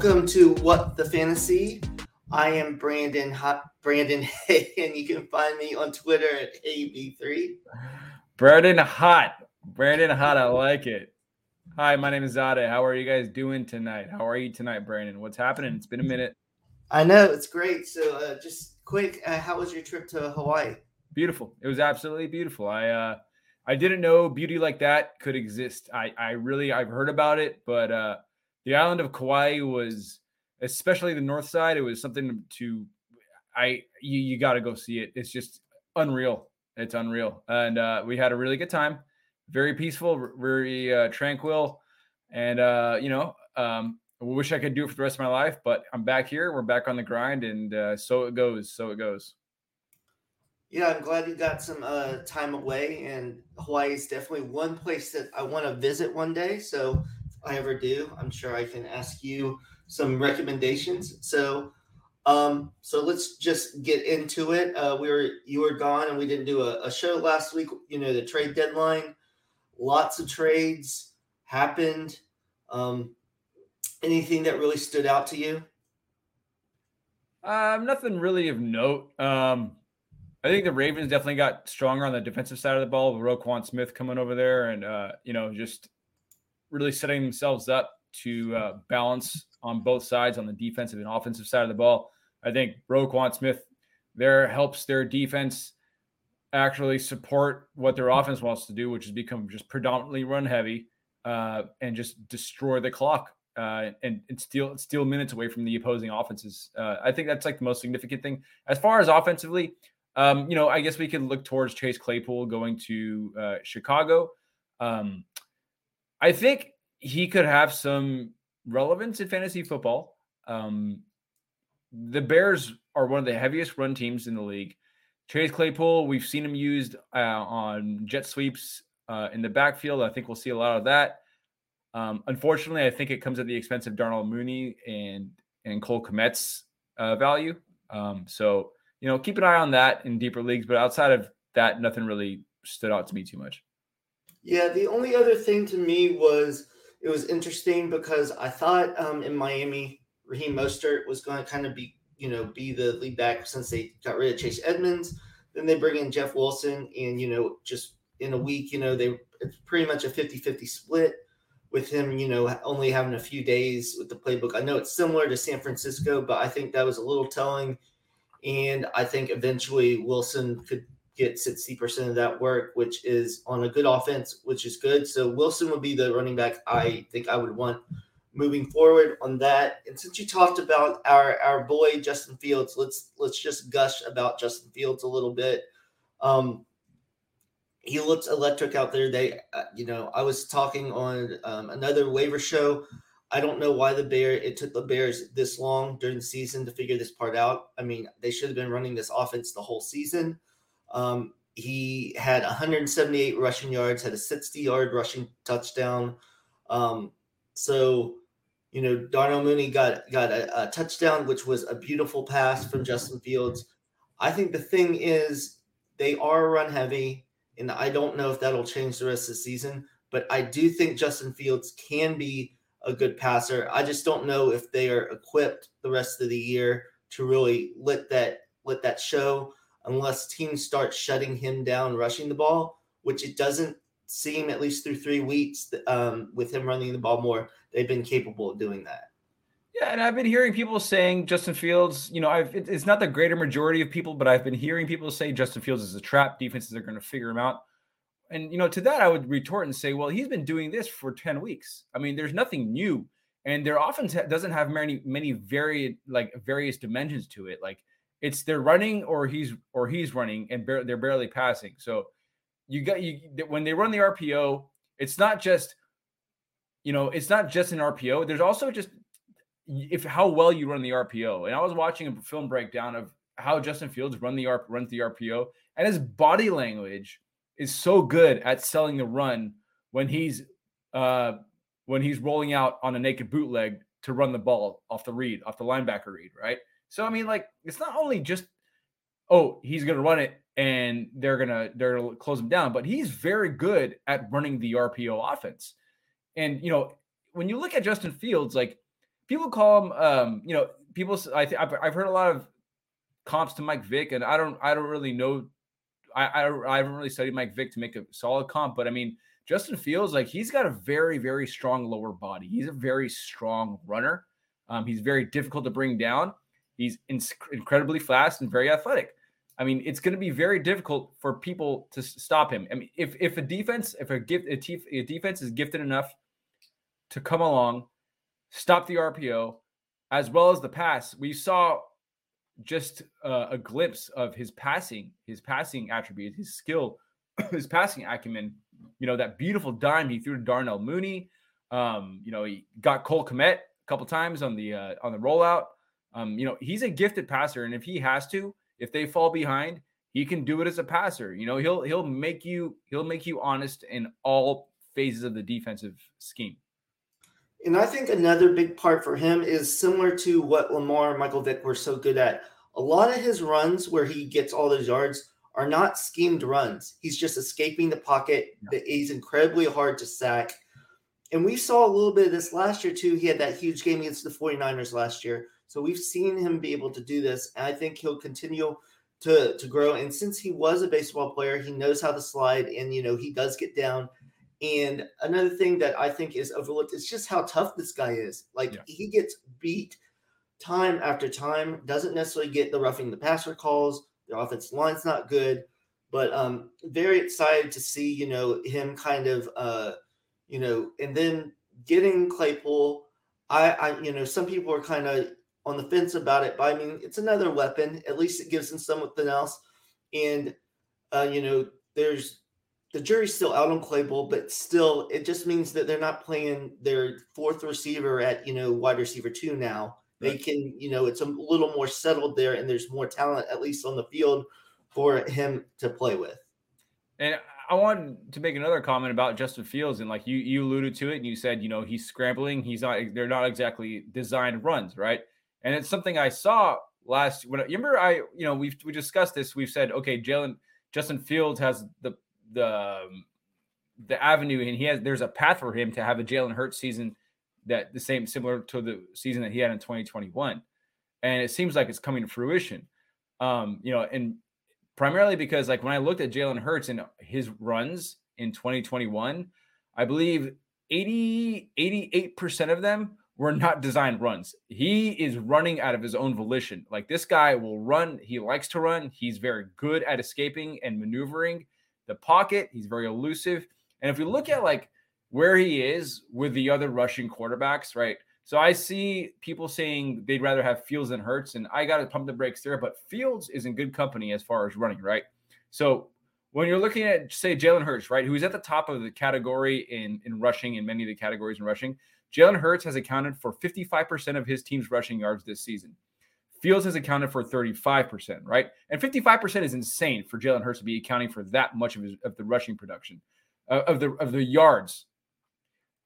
Welcome to What the Fantasy. I am Brandon Hot Brandon Hay, and you can find me on Twitter at AB3. Brandon Hot. Brandon Hot, I like it. Hi, my name is Zade. How are you guys doing tonight? How are you tonight, Brandon? What's happening? It's been a minute. I know it's great. So, uh, just quick, uh, how was your trip to Hawaii? Beautiful. It was absolutely beautiful. I uh, I didn't know beauty like that could exist. I I really I've heard about it, but uh, the island of Kauai was, especially the north side, it was something to, I you, you got to go see it. It's just unreal. It's unreal, and uh, we had a really good time. Very peaceful, very uh, tranquil, and uh, you know, um, I wish I could do it for the rest of my life, but I'm back here. We're back on the grind, and uh, so it goes. So it goes. Yeah, I'm glad you got some uh, time away, and Hawaii is definitely one place that I want to visit one day. So I ever do, I'm sure I can ask you some recommendations. So, um, so let's just get into it. Uh, we were you were gone, and we didn't do a, a show last week. You know, the trade deadline, lots of trades happened. Um, anything that really stood out to you? Um, nothing really of note. Um, I think the Ravens definitely got stronger on the defensive side of the ball with Roquan Smith coming over there, and uh, you know, just really setting themselves up to uh, balance on both sides on the defensive and offensive side of the ball. I think Roquan Smith there helps their defense actually support what their offense wants to do, which is become just predominantly run heavy uh, and just destroy the clock uh, and, and steal steal minutes away from the opposing offenses. Uh, I think that's like the most significant thing. As far as offensively, um, you know, I guess we could look towards Chase Claypool going to uh, Chicago. Um, I think he could have some relevance in fantasy football. Um, the Bears are one of the heaviest run teams in the league. Chase Claypool, we've seen him used uh, on jet sweeps uh, in the backfield. I think we'll see a lot of that. Um, unfortunately, I think it comes at the expense of Darnell Mooney and and Cole Kmet's uh, value. Um, so you know, keep an eye on that in deeper leagues. But outside of that, nothing really stood out to me too much. Yeah, the only other thing to me was it was interesting because I thought um, in Miami, Raheem Mostert was going to kind of be, you know, be the lead back since they got rid of Chase Edmonds. Then they bring in Jeff Wilson, and you know, just in a week, you know, they it's pretty much a 50-50 split with him, you know, only having a few days with the playbook. I know it's similar to San Francisco, but I think that was a little telling. And I think eventually Wilson could get 60% of that work, which is on a good offense, which is good. So Wilson would be the running back I think I would want moving forward on that. And since you talked about our our boy Justin Fields, let's let's just gush about Justin Fields a little bit. Um, he looks electric out there. They, uh, you know, I was talking on um, another waiver show. I don't know why the Bear it took the Bears this long during the season to figure this part out. I mean, they should have been running this offense the whole season. Um, he had 178 rushing yards, had a 60 yard rushing touchdown. Um, so, you know, Darnell Mooney got got a, a, touchdown, which was a beautiful pass from Justin Fields. I think the thing is they are run heavy, and I don't know if that'll change the rest of the season. But I do think Justin Fields can be a good passer. I just don't know if they are equipped the rest of the year to really let that let that show unless teams start shutting him down rushing the ball, which it doesn't seem, at least through three weeks, um, with him running the ball more, they've been capable of doing that. Yeah, and I've been hearing people saying Justin Fields. You know, I've it's not the greater majority of people, but I've been hearing people say Justin Fields is a trap. Defenses are going to figure him out. And you know, to that I would retort and say, well, he's been doing this for ten weeks. I mean, there's nothing new, and their offense doesn't have many many varied like various dimensions to it. Like it's they're running or he's or he's running and bar- they're barely passing. So you got you when they run the RPO, it's not just you know it's not just an RPO. There's also just if how well you run the RPO. And I was watching a film breakdown of how Justin Fields run the RP, runs the RPO, and his body language is so good at selling the run when he's uh when he's rolling out on a naked bootleg to run the ball off the read, off the linebacker read, right? So I mean, like it's not only just oh he's going to run it and they're gonna they're gonna close him down, but he's very good at running the RPO offense. And you know when you look at Justin Fields, like people call him, um, you know, people. I th- I've, I've heard a lot of comps to Mike Vick, and I don't I don't really know. I, I I haven't really studied Mike Vick to make a solid comp, but I mean Justin Fields like he's got a very very strong lower body. He's a very strong runner. Um, he's very difficult to bring down. He's in- incredibly fast and very athletic. I mean, it's going to be very difficult for people to stop him. I mean, if if a defense, if a gift, a, a defense is gifted enough to come along, stop the RPO, as well as the pass, we saw just uh, a glimpse of his passing, his passing attributes, his skill, his passing acumen. You know that beautiful dime he threw to Darnell Mooney. Um, you know he got Cole Kmet a couple times on the uh, on the rollout. Um, you know he's a gifted passer, and if he has to, if they fall behind, he can do it as a passer. You know he'll he'll make you he'll make you honest in all phases of the defensive scheme. And I think another big part for him is similar to what Lamar and Michael Vick were so good at. A lot of his runs where he gets all those yards are not schemed runs. He's just escaping the pocket. Yeah. He's incredibly hard to sack. And we saw a little bit of this last year too. He had that huge game against the 49ers last year. So we've seen him be able to do this. And I think he'll continue to, to grow. And since he was a baseball player, he knows how to slide and, you know, he does get down and another thing that I think is overlooked is just how tough this guy is. Like yeah. he gets beat time after time, doesn't necessarily get the roughing the passer calls. Their offensive line's not good, but um very excited to see, you know, him kind of uh, you know, and then getting Claypool. I, I you know, some people are kind of on the fence about it, but I mean it's another weapon. At least it gives him something else. And uh, you know, there's the jury's still out on Claypool, but still, it just means that they're not playing their fourth receiver at you know wide receiver two now. They can, you know, it's a little more settled there, and there's more talent at least on the field for him to play with. And I wanted to make another comment about Justin Fields, and like you, you alluded to it, and you said, you know, he's scrambling. He's not. They're not exactly designed runs, right? And it's something I saw last. When remember, I, you know, we've we discussed this. We've said, okay, Jalen Justin Fields has the the um, the avenue, and he has there's a path for him to have a Jalen Hurts season that the same similar to the season that he had in 2021, and it seems like it's coming to fruition. Um, you know, and primarily because like when I looked at Jalen Hurts and his runs in 2021, I believe 80 88% of them were not designed runs. He is running out of his own volition. Like this guy will run, he likes to run, he's very good at escaping and maneuvering the pocket. He's very elusive. And if we look at like where he is with the other rushing quarterbacks, right? So I see people saying they'd rather have Fields than Hurts, and I got to pump the brakes there. But Fields is in good company as far as running, right? So when you're looking at say Jalen Hurts, right, who's at the top of the category in in rushing in many of the categories in rushing, Jalen Hurts has accounted for 55% of his team's rushing yards this season. Fields has accounted for 35%, right? And 55% is insane for Jalen Hurts to be accounting for that much of his of the rushing production, uh, of the of the yards.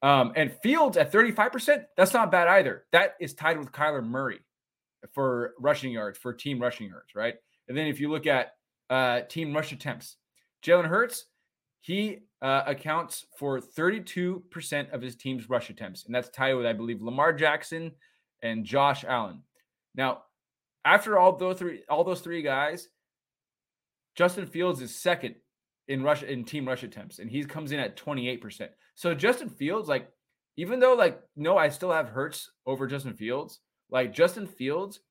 Um, and Fields at 35%, that's not bad either. That is tied with Kyler Murray for rushing yards, for team rushing yards, right? And then if you look at uh, team rush attempts, Jalen Hurts, he uh, accounts for 32% of his team's rush attempts. And that's tied with, I believe, Lamar Jackson and Josh Allen. Now, after all those three, all those three guys, Justin Fields is second in rush in team rush attempts, and he comes in at 28%. So Justin Fields, like, even though like no, I still have Hurts over Justin Fields. Like Justin Fields,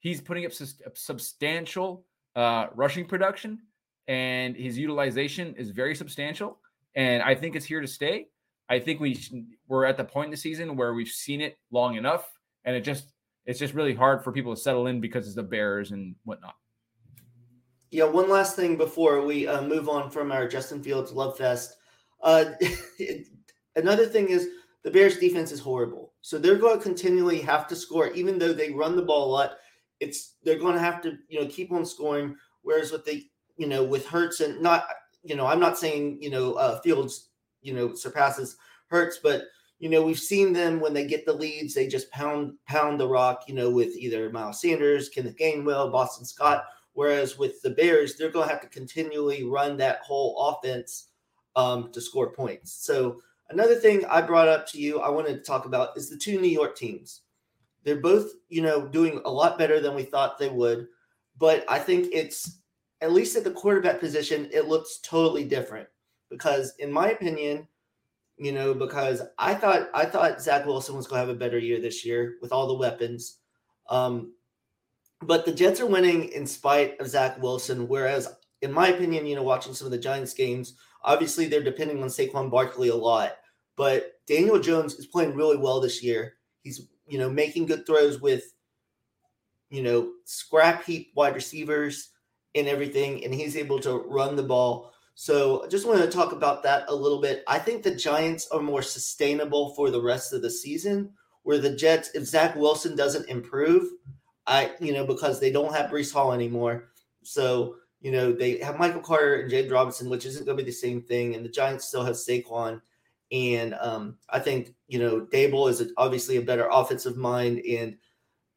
he's putting up substantial uh, rushing production, and his utilization is very substantial. And I think it's here to stay. I think we we're at the point in the season where we've seen it long enough, and it just it's just really hard for people to settle in because it's the Bears and whatnot. Yeah, one last thing before we uh, move on from our Justin Fields love fest. Uh, another thing is the Bears defense is horrible, so they're going to continually have to score, even though they run the ball a lot. It's they're going to have to you know keep on scoring. Whereas with the you know with Hurts and not you know I'm not saying you know uh, Fields you know surpasses Hurts, but you know, we've seen them when they get the leads, they just pound pound the rock, you know, with either Miles Sanders, Kenneth Gainwell, Boston Scott. Whereas with the Bears, they're going to have to continually run that whole offense um, to score points. So another thing I brought up to you, I wanted to talk about is the two New York teams. They're both, you know, doing a lot better than we thought they would. But I think it's at least at the quarterback position, it looks totally different. Because in my opinion, you know, because I thought I thought Zach Wilson was gonna have a better year this year with all the weapons. Um, but the Jets are winning in spite of Zach Wilson, whereas in my opinion, you know, watching some of the Giants games, obviously they're depending on Saquon Barkley a lot. But Daniel Jones is playing really well this year. He's, you know, making good throws with, you know, scrap heap wide receivers and everything, and he's able to run the ball. So I just wanted to talk about that a little bit. I think the Giants are more sustainable for the rest of the season, where the Jets, if Zach Wilson doesn't improve, I, you know, because they don't have Breece Hall anymore. So you know, they have Michael Carter and James Robinson, which isn't going to be the same thing. And the Giants still have Saquon. And um, I think, you know, Daboll is obviously a better offensive mind. And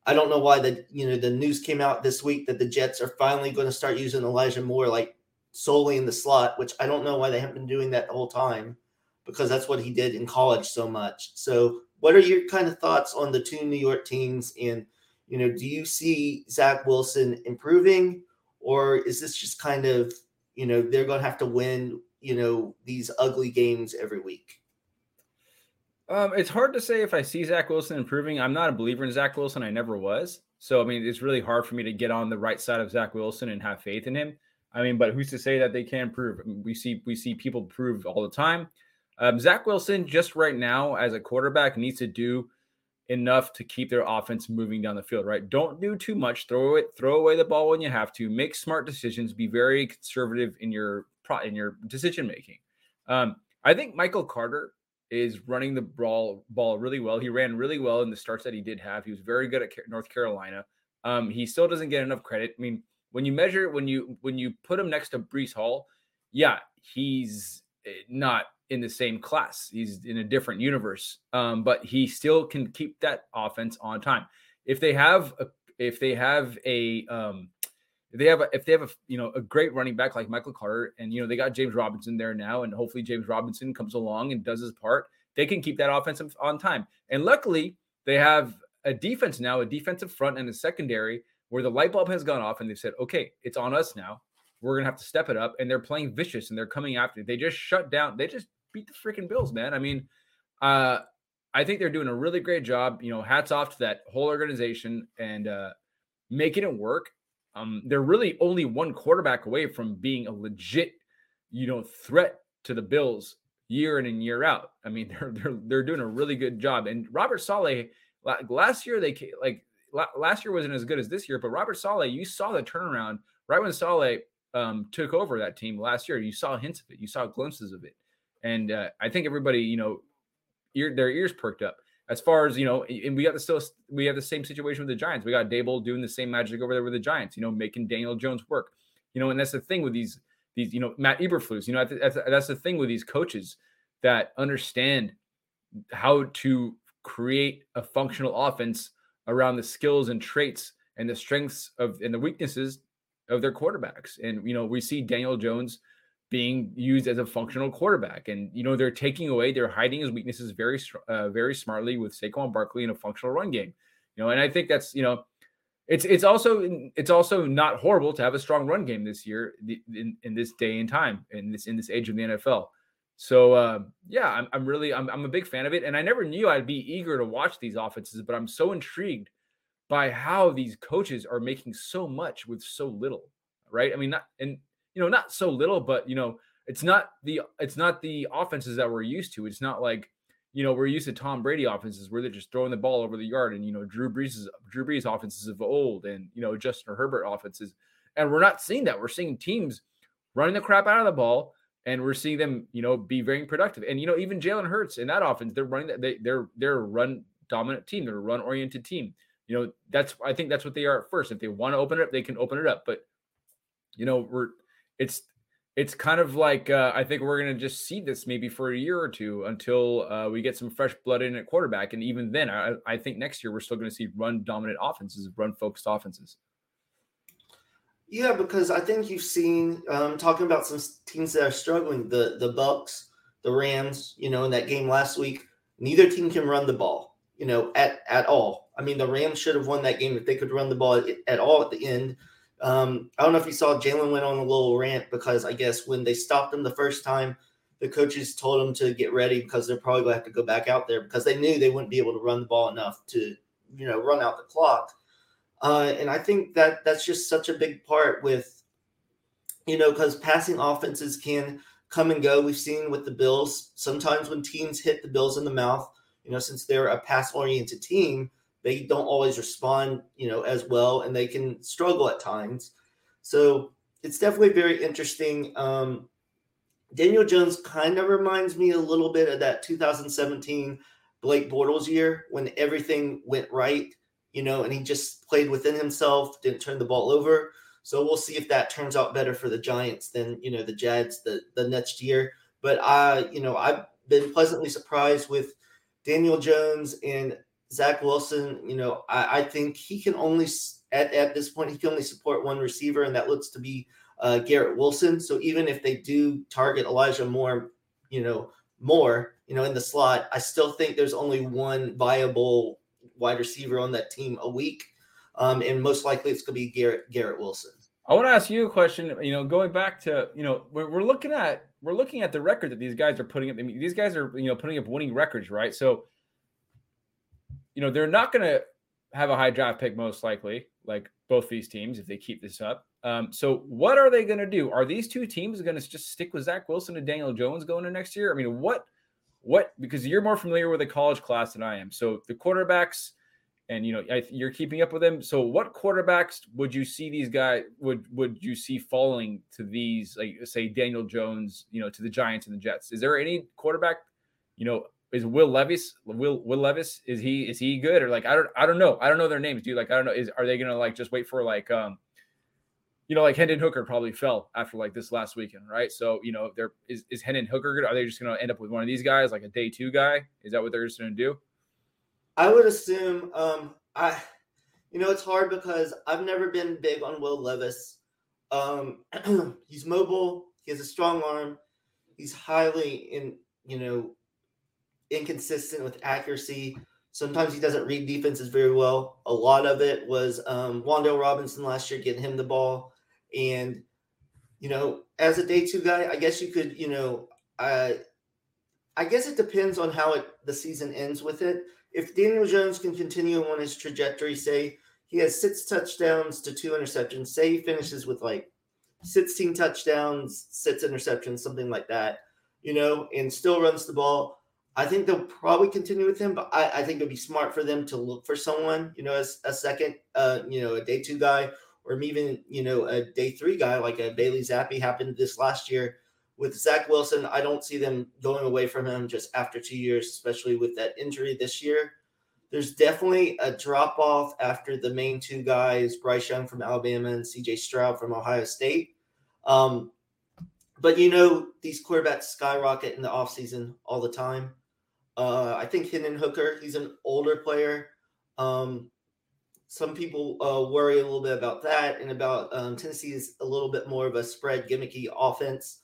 I don't know why the, you know, the news came out this week that the Jets are finally going to start using Elijah Moore like solely in the slot, which I don't know why they haven't been doing that the whole time because that's what he did in college so much. So, what are your kind of thoughts on the two New York teams? And, you know, do you see Zach Wilson improving? or is this just kind of you know they're going to have to win you know these ugly games every week? Um, it's hard to say if I see Zach Wilson improving. I'm not a believer in Zach Wilson. I never was. So I mean, it's really hard for me to get on the right side of Zach Wilson and have faith in him. I mean, but who's to say that they can prove? We see we see people prove all the time. Um, Zach Wilson, just right now as a quarterback, needs to do enough to keep their offense moving down the field, right? Don't do too much. Throw it, throw away the ball when you have to. Make smart decisions. Be very conservative in your in your decision making. Um, I think Michael Carter is running the ball ball really well. He ran really well in the starts that he did have. He was very good at North Carolina. Um, he still doesn't get enough credit. I mean, when you measure when you when you put him next to Breece Hall, yeah, he's eh, not in the same class. He's in a different universe, um, but he still can keep that offense on time. If they have a, if they have a, um, if they have a, if they have a, you know, a great running back like Michael Carter, and you know they got James Robinson there now, and hopefully James Robinson comes along and does his part, they can keep that offense on time. And luckily, they have a defense now, a defensive front and a secondary where the light bulb has gone off, and they've said, okay, it's on us now. We're gonna have to step it up, and they're playing vicious and they're coming after. They just shut down. They just beat the freaking Bills, man. I mean, uh, I think they're doing a really great job. You know, hats off to that whole organization and uh, making it work. Um, they're really only one quarterback away from being a legit, you know, threat to the Bills year in and year out. I mean, they're they're they're doing a really good job. And Robert Saleh, last year they like last year wasn't as good as this year, but Robert Saleh, you saw the turnaround right when Saleh um, took over that team last year. You saw hints of it, you saw glimpses of it and uh, I think everybody, you know, ear, their ears perked up. As far as you know, and we got the still we have the same situation with the Giants. We got Daboll doing the same magic over there with the Giants. You know, making Daniel Jones work. You know, and that's the thing with these these you know Matt Eberflus. You know, that's, that's the thing with these coaches that understand how to create a functional offense around the skills and traits and the strengths of and the weaknesses of their quarterbacks. And you know, we see Daniel Jones being used as a functional quarterback. And you know they're taking away, they're hiding his weaknesses very, uh, very smartly with Saquon Barkley in a functional run game. You know, and I think that's you know, it's it's also it's also not horrible to have a strong run game this year in, in this day and time in this in this age of the NFL. So uh, yeah, I'm, I'm really I'm, I'm a big fan of it, and I never knew I'd be eager to watch these offenses, but I'm so intrigued by how these coaches are making so much with so little. Right? I mean, not and you know, not so little, but you know, it's not the it's not the offenses that we're used to. It's not like you know we're used to Tom Brady offenses where they're just throwing the ball over the yard, and you know Drew Brees Drew Brees offenses of old, and you know Justin Herbert offenses, and we're not seeing that. We're seeing teams running the crap out of the ball, and we're seeing them you know be very productive. And you know even Jalen Hurts in that offense, they're running that they they're they're a run dominant team, they're a run oriented team. You know that's I think that's what they are at first. If they want to open it up, they can open it up, but you know we're it's it's kind of like uh, I think we're going to just see this maybe for a year or two until uh, we get some fresh blood in at quarterback, and even then, I, I think next year we're still going to see run dominant offenses, run focused offenses. Yeah, because I think you've seen um, talking about some teams that are struggling. The the Bucs, the Rams, you know, in that game last week, neither team can run the ball. you know, at at all. I mean, the Rams should have won that game if they could run the ball at, at all at the end. Um, I don't know if you saw Jalen went on a little rant because I guess when they stopped him the first time, the coaches told him to get ready because they're probably going to have to go back out there because they knew they wouldn't be able to run the ball enough to, you know, run out the clock. Uh, and I think that that's just such a big part with, you know, because passing offenses can come and go. We've seen with the Bills sometimes when teams hit the Bills in the mouth, you know, since they're a pass oriented team, they don't always respond, you know, as well, and they can struggle at times. So it's definitely very interesting. Um, Daniel Jones kind of reminds me a little bit of that 2017 Blake Bortles year when everything went right, you know, and he just played within himself, didn't turn the ball over. So we'll see if that turns out better for the Giants than you know the Jags the the next year. But I, you know, I've been pleasantly surprised with Daniel Jones and Zach Wilson, you know, I, I, think he can only at, at this point he can only support one receiver, and that looks to be uh, Garrett Wilson. So even if they do target Elijah Moore, you know, more, you know, in the slot, I still think there's only one viable wide receiver on that team a week, um, and most likely it's going to be Garrett Garrett Wilson. I want to ask you a question. You know, going back to you know, we're, we're looking at we're looking at the record that these guys are putting up. I mean, these guys are you know putting up winning records, right? So you know, they're not going to have a high draft pick most likely, like both these teams, if they keep this up. Um, so what are they going to do? Are these two teams going to just stick with Zach Wilson and Daniel Jones going to next year? I mean, what, what? Because you're more familiar with the college class than I am. So the quarterbacks, and you know, I, you're keeping up with them. So what quarterbacks would you see these guys? Would would you see falling to these, like say Daniel Jones, you know, to the Giants and the Jets? Is there any quarterback, you know, is Will Levis Will Will Levis is he is he good or like I don't I don't know. I don't know their names dude. Like I don't know is are they gonna like just wait for like um you know like Hendon Hooker probably fell after like this last weekend right? So you know there is is Hendon Hooker good? Are they just gonna end up with one of these guys like a day two guy? Is that what they're just gonna do? I would assume um I you know it's hard because I've never been big on Will Levis. Um he's mobile he has a strong arm he's highly in you know inconsistent with accuracy. Sometimes he doesn't read defenses very well. A lot of it was um, Wan'Dale Robinson last year getting him the ball. And, you know, as a day two guy, I guess you could, you know, uh, I guess it depends on how it, the season ends with it. If Daniel Jones can continue on his trajectory, say he has six touchdowns to two interceptions, say he finishes with like 16 touchdowns, six interceptions, something like that, you know, and still runs the ball I think they'll probably continue with him, but I, I think it'd be smart for them to look for someone, you know, as a second, uh, you know, a day two guy, or even, you know, a day three guy like a Bailey Zappe happened this last year with Zach Wilson. I don't see them going away from him just after two years, especially with that injury this year. There's definitely a drop off after the main two guys, Bryce Young from Alabama and CJ Stroud from Ohio State. Um, but you know, these quarterbacks skyrocket in the offseason all the time. Uh, I think Hendon Hooker, he's an older player. Um, some people uh, worry a little bit about that and about um, Tennessee is a little bit more of a spread gimmicky offense.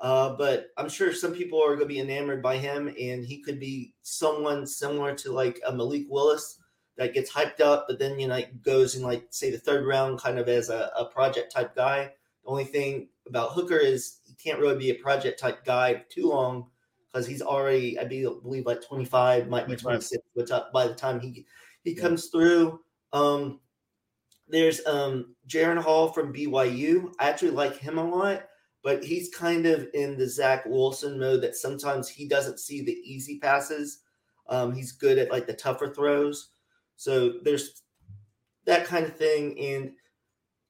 Uh, but I'm sure some people are going to be enamored by him, and he could be someone similar to like a Malik Willis that gets hyped up, but then you know goes in like say the third round, kind of as a, a project type guy. The only thing about Hooker is he can't really be a project type guy too long because he's already, I believe, like 25, might be 26 by the time he he comes through. Um, there's um, Jaren Hall from BYU. I actually like him a lot, but he's kind of in the Zach Wilson mode that sometimes he doesn't see the easy passes. Um, he's good at like the tougher throws. So there's that kind of thing. And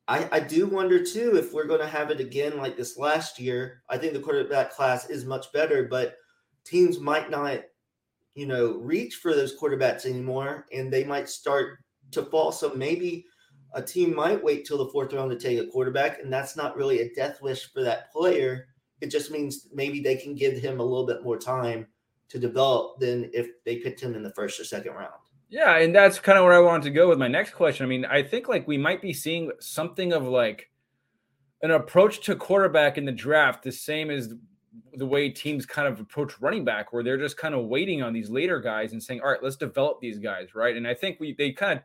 I, I do wonder too if we're going to have it again like this last year. I think the quarterback class is much better, but teams might not, you know, reach for those quarterbacks anymore and they might start to fall. So maybe a team might wait till the fourth round to take a quarterback, and that's not really a death wish for that player. It just means maybe they can give him a little bit more time to develop than if they picked him in the first or second round. Yeah, and that's kind of where I wanted to go with my next question. I mean, I think like we might be seeing something of like an approach to quarterback in the draft, the same as the way teams kind of approach running back, where they're just kind of waiting on these later guys and saying, "All right, let's develop these guys," right? And I think we they kind of,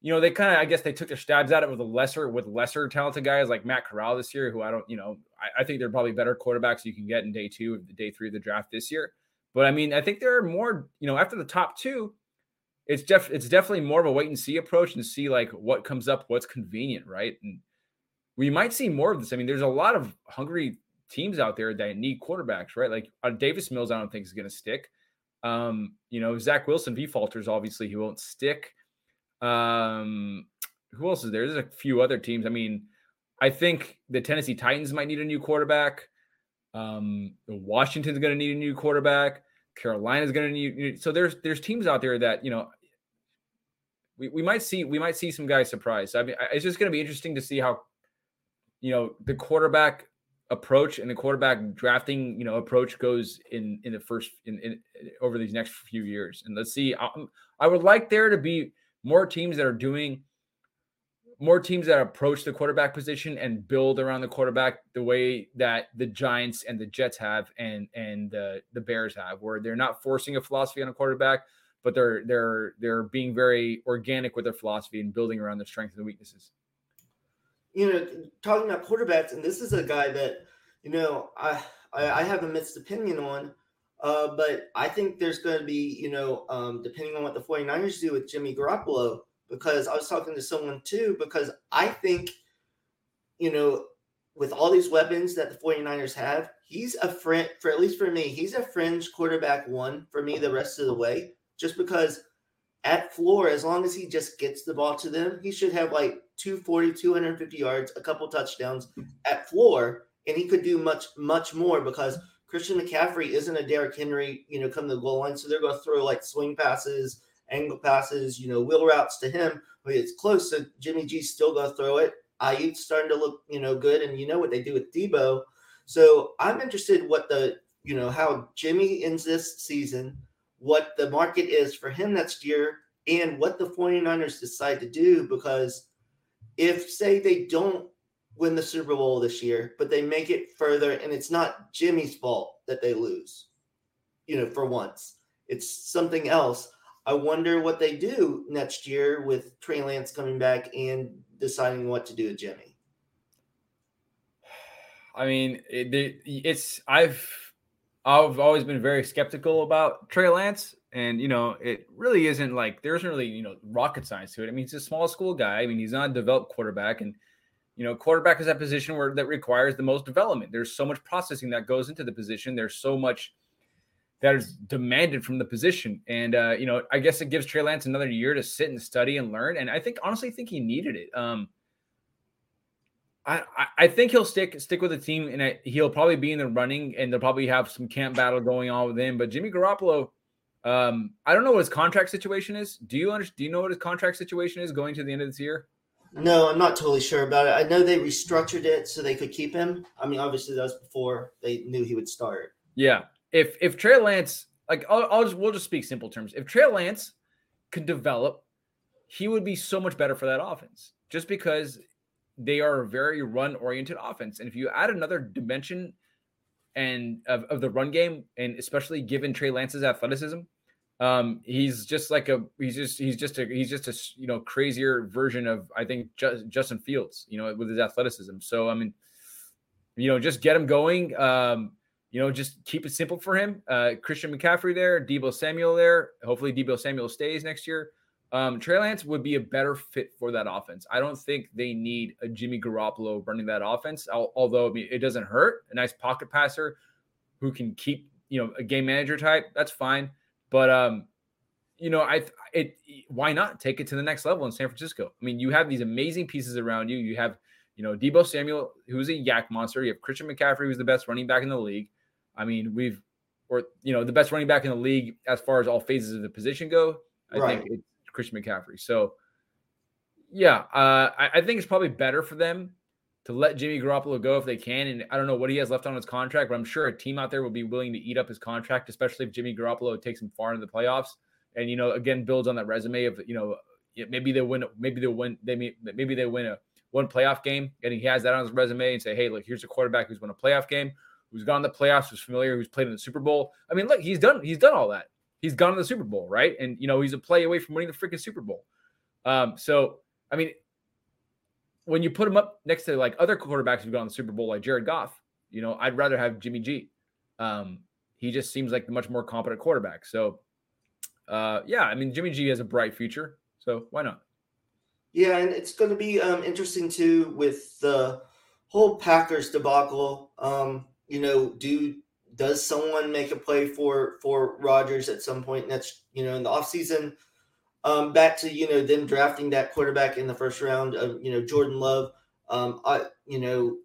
you know, they kind of I guess they took their stabs at it with a lesser with lesser talented guys like Matt Corral this year, who I don't, you know, I, I think they're probably better quarterbacks you can get in day two of the day three of the draft this year. But I mean, I think there are more, you know, after the top two, it's def it's definitely more of a wait and see approach and see like what comes up, what's convenient, right? And we might see more of this. I mean, there's a lot of hungry teams out there that need quarterbacks, right? Like uh, Davis Mills, I don't think is going to stick. Um, you know, Zach Wilson, V falters, obviously he won't stick. Um, who else is there? There's a few other teams. I mean, I think the Tennessee Titans might need a new quarterback. Um, Washington's going to need a new quarterback. Carolina's going to need. So there's there's teams out there that you know we, we might see we might see some guys surprised. I mean, it's just going to be interesting to see how you know the quarterback approach and the quarterback drafting you know approach goes in in the first in, in over these next few years. And let's see I, I would like there to be more teams that are doing more teams that approach the quarterback position and build around the quarterback the way that the Giants and the Jets have and and the the Bears have where they're not forcing a philosophy on a quarterback but they're they're they're being very organic with their philosophy and building around their strengths and weaknesses you know, talking about quarterbacks, and this is a guy that, you know, I I, have a mixed opinion on, uh, but I think there's going to be, you know, um, depending on what the 49ers do with Jimmy Garoppolo, because I was talking to someone too, because I think, you know, with all these weapons that the 49ers have, he's a friend, for at least for me, he's a fringe quarterback one for me the rest of the way, just because at floor, as long as he just gets the ball to them, he should have like 240, 250 yards, a couple touchdowns at floor, and he could do much, much more because Christian McCaffrey isn't a Derrick Henry, you know, come to the goal line. So they're going to throw like swing passes, angle passes, you know, wheel routes to him. But it's close. So Jimmy G's still going to throw it. Aiyuk's starting to look, you know, good. And you know what they do with Deebo. So I'm interested what the, you know, how Jimmy ends this season, what the market is for him next year, and what the 49ers decide to do because if say they don't win the Super Bowl this year, but they make it further, and it's not Jimmy's fault that they lose, you know, for once, it's something else. I wonder what they do next year with Trey Lance coming back and deciding what to do with Jimmy. I mean, it, it's I've I've always been very skeptical about Trey Lance. And you know, it really isn't like there isn't really you know rocket science to it. I mean, he's a small school guy. I mean, he's not a developed quarterback, and you know, quarterback is that position where that requires the most development. There's so much processing that goes into the position. There's so much that is demanded from the position, and uh, you know, I guess it gives Trey Lance another year to sit and study and learn. And I think honestly, think he needed it. Um, I, I think he'll stick stick with the team, and I, he'll probably be in the running, and they'll probably have some camp battle going on with him. But Jimmy Garoppolo um, I don't know what his contract situation is. Do you understand? Do you know what his contract situation is going to the end of this year? No, I'm not totally sure about it. I know they restructured it so they could keep him. I mean, obviously that was before they knew he would start. Yeah. If if Trey Lance, like, I'll, I'll just we'll just speak simple terms. If Trey Lance could develop, he would be so much better for that offense. Just because they are a very run oriented offense, and if you add another dimension and of, of the run game, and especially given Trey Lance's athleticism, um, he's just like a he's just he's just a he's just a you know crazier version of I think Just, Justin Fields, you know, with his athleticism. So I mean, you know, just get him going. Um, you know, just keep it simple for him. Uh, Christian McCaffrey there, Deebo Samuel there. Hopefully, Deebo Samuel stays next year. Um, Trey Lance would be a better fit for that offense. I don't think they need a Jimmy Garoppolo running that offense. Although I mean, it doesn't hurt. A nice pocket passer who can keep you know a game manager type. That's fine. But um, you know, I it why not take it to the next level in San Francisco? I mean, you have these amazing pieces around you. You have, you know, Deebo Samuel, who's a YAC monster. You have Christian McCaffrey, who's the best running back in the league. I mean, we've or you know, the best running back in the league as far as all phases of the position go. I right. think it's Christian McCaffrey. So yeah, uh, I, I think it's probably better for them to let Jimmy Garoppolo go if they can. And I don't know what he has left on his contract, but I'm sure a team out there will be willing to eat up his contract, especially if Jimmy Garoppolo takes him far into the playoffs. And you know, again, builds on that resume of you know maybe they win, maybe they win, they maybe they win a one playoff game, and he has that on his resume and say, hey, look, here's a quarterback who's won a playoff game, who's gone to the playoffs, who's familiar, who's played in the Super Bowl. I mean, look, he's done he's done all that. He's gone to the Super Bowl, right? And you know, he's a play away from winning the freaking Super Bowl. Um, so I mean, when you put him up next to like other quarterbacks who've gone to the Super Bowl, like Jared Goff, you know, I'd rather have Jimmy G. Um, he just seems like the much more competent quarterback. So, uh, yeah, I mean, Jimmy G has a bright future, so why not? Yeah, and it's going to be um, interesting too with the whole Packers debacle. Um, you know, do does someone make a play for for Rodgers at some point next? You know, in the offseason? Um, back to you know them drafting that quarterback in the first round of you know Jordan Love. Um, I you know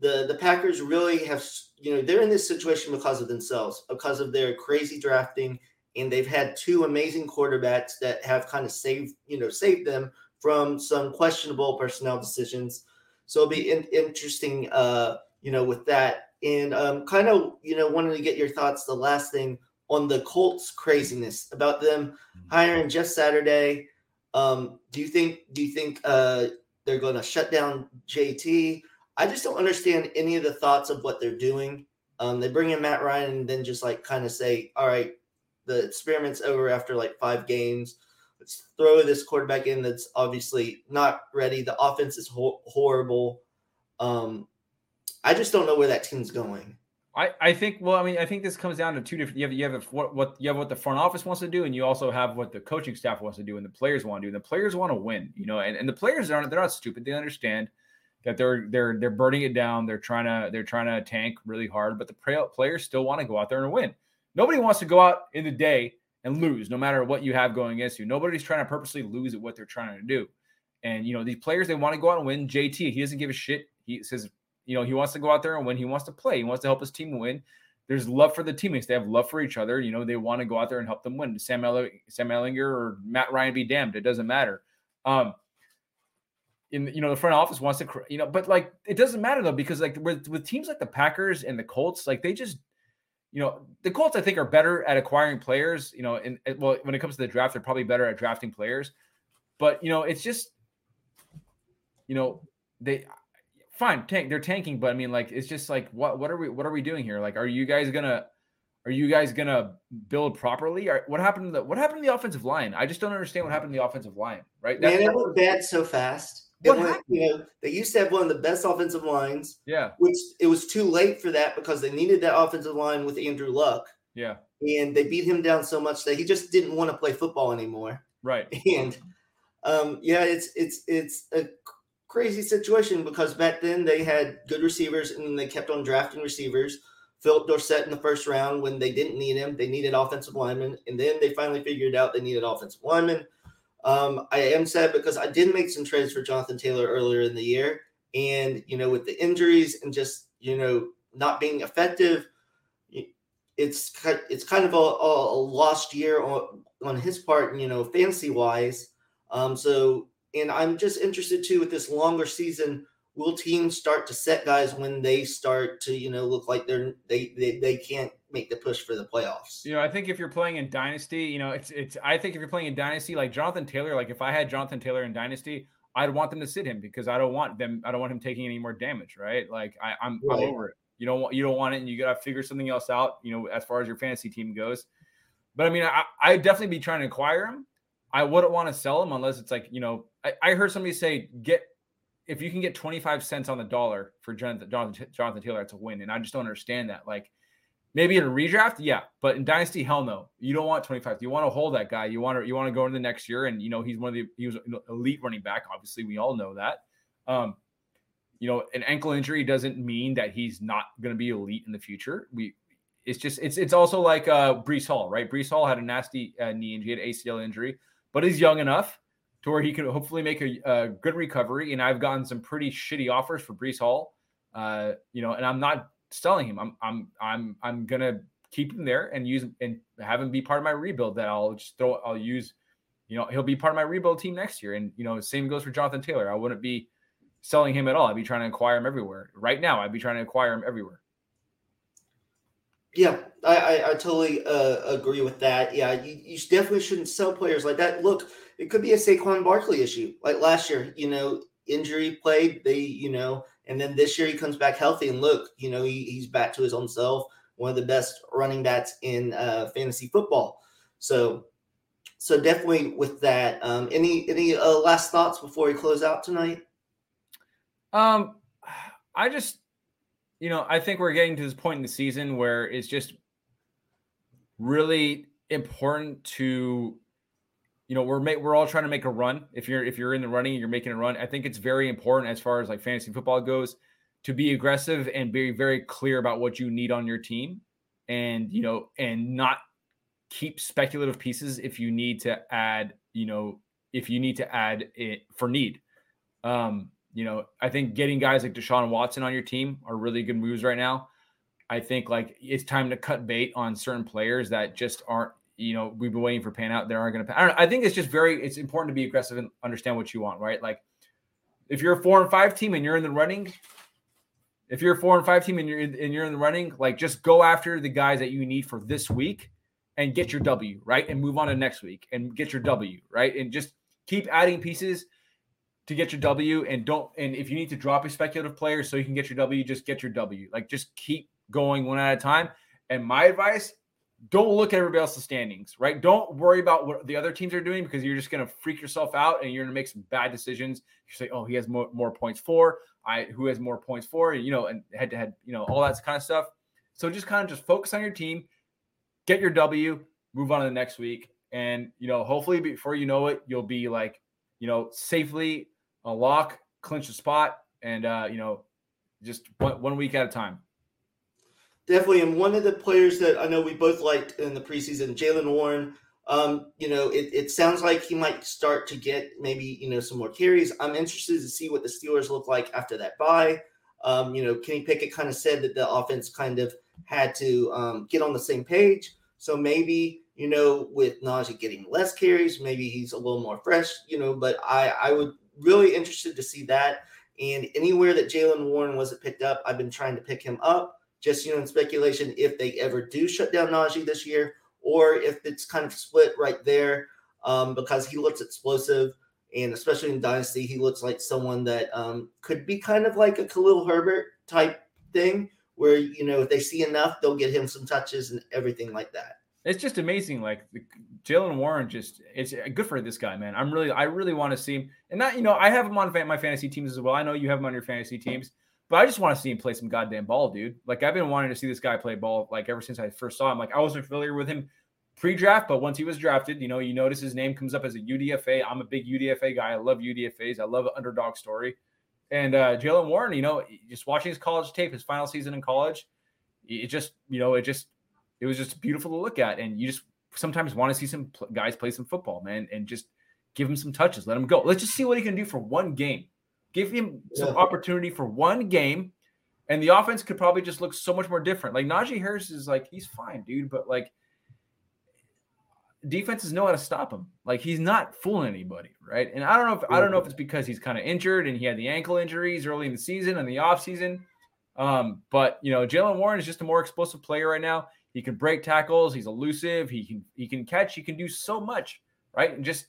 the the Packers really have you know they're in this situation because of themselves because of their crazy drafting and they've had two amazing quarterbacks that have kind of saved you know saved them from some questionable personnel decisions. So it'll be in, interesting, uh, you know, with that. And um, kind of, you know, wanted to get your thoughts. The last thing on the Colts craziness about them mm-hmm. hiring Jeff Saturday. Um, do you think? Do you think uh, they're going to shut down JT? I just don't understand any of the thoughts of what they're doing. Um, they bring in Matt Ryan and then just like kind of say, "All right, the experiment's over after like five games." Let's throw this quarterback in that's obviously not ready. The offense is ho- horrible. Um, I just don't know where that team's going. I, I think well I mean I think this comes down to two different you have you have what what you have what the front office wants to do and you also have what the coaching staff wants to do and the players want to do and the players want to win you know and, and the players aren't they're not stupid they understand that they're they're they're burning it down they're trying to they're trying to tank really hard but the players still want to go out there and win nobody wants to go out in the day and lose no matter what you have going against you. Nobody's trying to purposely lose at what they're trying to do. And you know, these players they want to go out and win. JT, he doesn't give a shit. He says, you know, he wants to go out there and win. He wants to play. He wants to help his team win. There's love for the teammates. They have love for each other. You know, they want to go out there and help them win. Sam Eller, Sam Ehlinger or Matt Ryan be damned. It doesn't matter. Um, in you know the front office wants to you know, but like it doesn't matter though because like with with teams like the Packers and the Colts, like they just you know, the Colts I think are better at acquiring players. You know, and well, when it comes to the draft, they're probably better at drafting players. But you know, it's just, you know, they fine tank they're tanking, but I mean, like, it's just like what what are we what are we doing here? Like, are you guys gonna are you guys gonna build properly? Or what happened to the what happened to the offensive line? I just don't understand what happened to the offensive line. Right? Man, it went bad so fast. What went, you know, they used to have one of the best offensive lines. Yeah. Which it was too late for that because they needed that offensive line with Andrew Luck. Yeah. And they beat him down so much that he just didn't want to play football anymore. Right. And um, yeah, it's it's it's a crazy situation because back then they had good receivers and they kept on drafting receivers. Phillip Dorsett in the first round when they didn't need him, they needed offensive linemen, and then they finally figured out they needed offensive linemen. Um, I am sad because I did make some trades for Jonathan Taylor earlier in the year, and you know, with the injuries and just you know not being effective, it's it's kind of a, a lost year on, on his part, you know, fantasy wise. Um, so, and I'm just interested too with this longer season. Will teams start to set guys when they start to you know look like they're they they, they can't make the push for the playoffs. You know, I think if you're playing in Dynasty, you know, it's it's. I think if you're playing in Dynasty, like Jonathan Taylor, like if I had Jonathan Taylor in Dynasty, I'd want them to sit him because I don't want them. I don't want him taking any more damage, right? Like I, am right. I'm over it. You don't want you don't want it, and you got to figure something else out. You know, as far as your fantasy team goes. But I mean, I I'd definitely be trying to acquire him. I wouldn't want to sell him unless it's like you know. I, I heard somebody say get if you can get 25 cents on the dollar for Jonathan, Jonathan, Jonathan Taylor, that's a win. And I just don't understand that. Like Maybe in a redraft, yeah, but in dynasty, hell no. You don't want 25. You want to hold that guy. You want to you want to go into the next year, and you know he's one of the he was elite running back. Obviously, we all know that. Um, you know, an ankle injury doesn't mean that he's not going to be elite in the future. We, it's just it's it's also like uh Breece Hall, right? Breece Hall had a nasty uh, knee injury, had ACL injury, but he's young enough to where he can hopefully make a, a good recovery. And I've gotten some pretty shitty offers for Breece Hall. Uh, you know, and I'm not selling him. I'm I'm I'm I'm gonna keep him there and use and have him be part of my rebuild. That I'll just throw. I'll use. You know, he'll be part of my rebuild team next year. And you know, same goes for Jonathan Taylor. I wouldn't be selling him at all. I'd be trying to acquire him everywhere. Right now, I'd be trying to acquire him everywhere. Yeah, I, I, I totally uh, agree with that. Yeah, you, you definitely shouldn't sell players like that. Look, it could be a Saquon Barkley issue. Like last year, you know, injury played. They, you know, And then this year he comes back healthy, and look, you know, he, he's back to his own self, one of the best running backs in uh, fantasy football. So, so definitely with that. Um, any any uh, last thoughts before we close out tonight? Um, I just, you know, I think we're getting to this point in the season where it's just really important to you know we're we're all trying to make a run. If you're if you're in the running you're making a run i think it's very important as far as like fantasy football goes to be aggressive and be very clear about what you need on your team and you know and not keep speculative pieces if you need to add you know if you need to add it for need. Um you know i think getting guys like deshaun watson on your team are really good moves right now. I think like it's time to cut bait on certain players that just aren't you know we've been waiting for pan out. They aren't going to. I don't. I think it's just very. It's important to be aggressive and understand what you want, right? Like if you're a four and five team and you're in the running, if you're a four and five team and you're in, and you're in the running, like just go after the guys that you need for this week and get your W, right? And move on to next week and get your W, right? And just keep adding pieces to get your W and don't and if you need to drop a speculative player so you can get your W, just get your W. Like just keep going one at a time. And my advice don't look at everybody else's standings, right? Don't worry about what the other teams are doing because you're just going to freak yourself out and you're going to make some bad decisions. You say, "Oh, he has more, more points for I who has more points for," you know, and head to head, you know, all that kind of stuff. So just kind of just focus on your team, get your W, move on to the next week, and you know, hopefully before you know it, you'll be like, you know, safely a lock, clinch a spot, and uh, you know, just one, one week at a time. Definitely, and one of the players that I know we both liked in the preseason, Jaylen Warren. Um, you know, it, it sounds like he might start to get maybe you know some more carries. I'm interested to see what the Steelers look like after that bye. Um, you know, Kenny Pickett kind of said that the offense kind of had to um, get on the same page. So maybe you know, with Najee getting less carries, maybe he's a little more fresh. You know, but I I would really interested to see that. And anywhere that Jaylen Warren wasn't picked up, I've been trying to pick him up just you know in speculation if they ever do shut down Najee this year, or if it's kind of split right there um, because he looks explosive. And especially in Dynasty, he looks like someone that um, could be kind of like a Khalil Herbert type thing, where you know if they see enough, they'll get him some touches and everything like that. It's just amazing. Like Jaylen Warren, just it's good for this guy, man. I'm really, I really want to see him. And that, you know, I have him on my fantasy teams as well. I know you have him on your fantasy teams. But I just want to see him play some goddamn ball, dude. Like I've been wanting to see this guy play ball like ever since I first saw him. Like I wasn't familiar with him pre-draft, but once he was drafted, you know, you notice his name comes up as a UDFA. I'm a big UDFA guy. I love UDFAs. I love an underdog story. And uh, Jaylen Warren, you know, just watching his college tape, his final season in college, it just, you know, it just, it was just beautiful to look at. And you just sometimes want to see some guys play some football, man, and just give him some touches, let him go. Let's just see what he can do for one game. Give him some yeah. opportunity for one game, and the offense could probably just look so much more different. Like Najee Harris is like he's fine, dude, but like defenses know how to stop him. Like he's not fooling anybody, right? And I don't know if I don't know if it's because he's kind of injured and he had the ankle injuries early in the season and the offseason. Um, but you know, Jaylen Warren is just a more explosive player right now. He can break tackles, he's elusive, he can he can catch, he can do so much, right? And just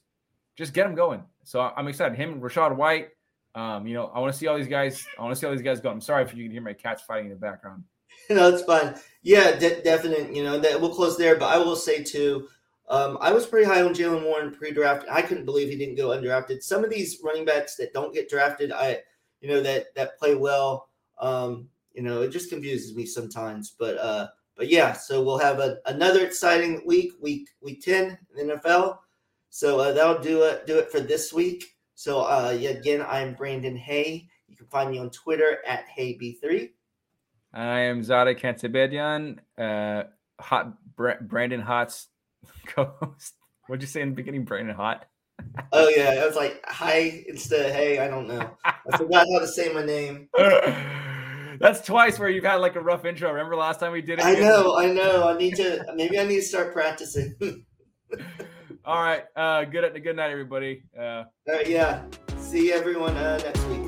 just get him going. So I'm excited. Him and Rachaad White, um, you know, I want to see all these guys. I want to see all these guys go. I'm sorry if you can hear my cats fighting in the background. no, it's fine. Yeah, de- definite. You know, that we'll close there. But I will say too, um, I was pretty high on Jaylen Warren pre-draft. I couldn't believe he didn't go undrafted. Some of these running backs that don't get drafted, I, you know, that that play well. Um, you know, it just confuses me sometimes. But uh, but yeah, so we'll have a, another exciting week, week week ten in the NFL. So uh, that'll do it do it for this week. So uh, again, I'm Brandon Hay. You can find me on Twitter at HeyB3. I am Zada Cantabedian, uh, hot Brandon Hot's co-host. What'd you say in the beginning, Brandon Hot? oh yeah, I was like hi instead of hey. I don't know. I forgot how to say my name. That's twice where you've had like a rough intro. Remember last time we did it? I know, I know. I need to. Maybe I need to start practicing. All right. Uh, good good night, everybody. Uh, uh, yeah. See everyone uh, next week.